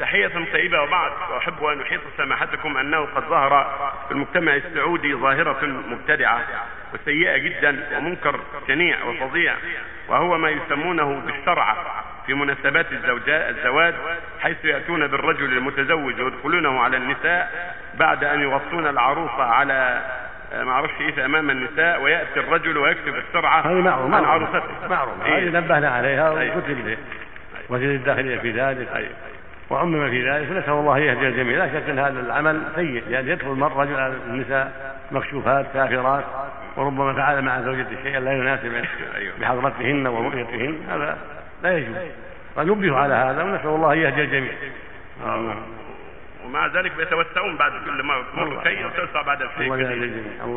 تحية طيبة وبعد وأحب أن أحيط سماحتكم أنه قد ظهر في المجتمع السعودي ظاهرة مبتدعة وسيئة جدا ومنكر شنيع وفظيع وهو ما يسمونه بالشرع في مناسبات الزواج حيث يأتون بالرجل المتزوج ويدخلونه على النساء بعد أن يغطون العروسة على ما أعرفش إيه أمام النساء ويأتي الرجل ويكتب السرعه هذه معروف عن عروسته معروف إيه؟ هذه نبهنا عليها. وكتب وزير الداخلية في ذلك أيوة. وعمم في ذلك ونسال الله يهدي الجميع. لا شك أن هذا العمل سيء لأن يدخل المرء رجل على النساء مكشوفات كافرات وربما فعل مع زوجته شيئا لا يناسب أيوة. بحضرتهن ورؤيتهن هذا لا يجوز. ونبه على هذا ونسأل الله يهدي الجميع. ومع ذلك بيتوسعون بعد كل مرة شيء وتوسع بعد الجميع. الله